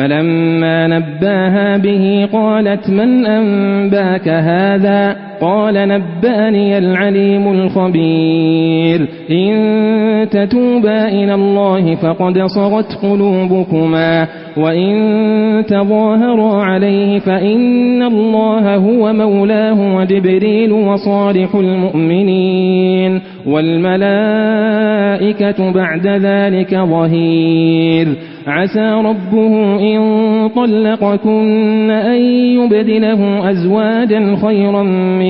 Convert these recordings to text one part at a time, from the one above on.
فلما نباها به قالت من أنباك هذا قال نبأني العليم الخبير. إن تتوبا إلى الله فقد صغت قلوبكما. وإن تظاهرا عليه فإن الله هو مولاه وجبريل وصالح المؤمنين. والملائكة بعد ذلك ظهير. عسى ربه إن طلقكن أن يبدله أزواجا خيرا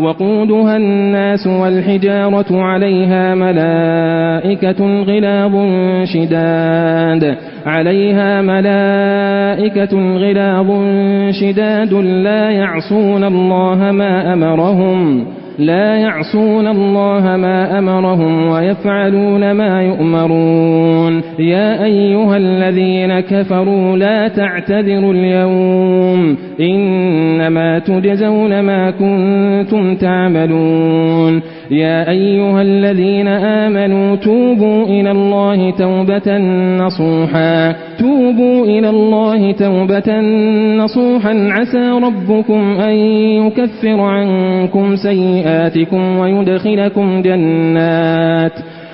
وقودها الناس والحجارة عليها ملائكة غلاظ شداد. عليها ملائكة غلاظ شداد. لا يعصون الله ما أمرهم. لا يعصون الله ما أمرهم ويفعلون ما يؤمرون. يا أيها الذين كفروا لا تعتذروا اليوم. إنما تجزون ما كنتم تعملون. يا أيها الذين آمنوا توبوا إلى الله توبة نصوحا. توبوا إلى الله توبة نصوحا. عسى ربكم أن يكفر عنكم سيئاتكم ويدخلكم جنات.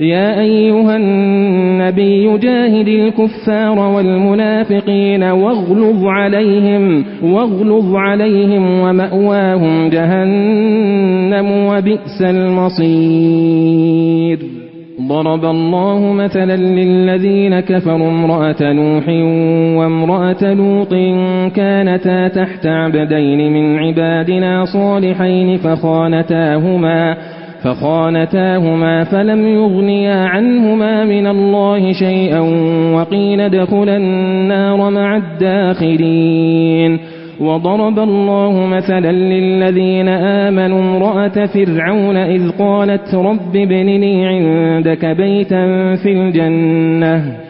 يا أيها النبي جاهد الكفار والمنافقين واغلظ عليهم واغلظ عليهم ومأواهم جهنم وبئس المصير. ضرب الله مثلا للذين كفروا امرأة نوح وامرأة لوط كانتا تحت عبدين من عبادنا صالحين فخانتاهما فخانتاهما فلم يغنيا عنهما من الله شيئا وقيل ادخلا النار مع الداخلين. وضرب الله مثلا للذين آمنوا امرأة فرعون إذ قالت رب ابن لي عندك بيتا في الجنة.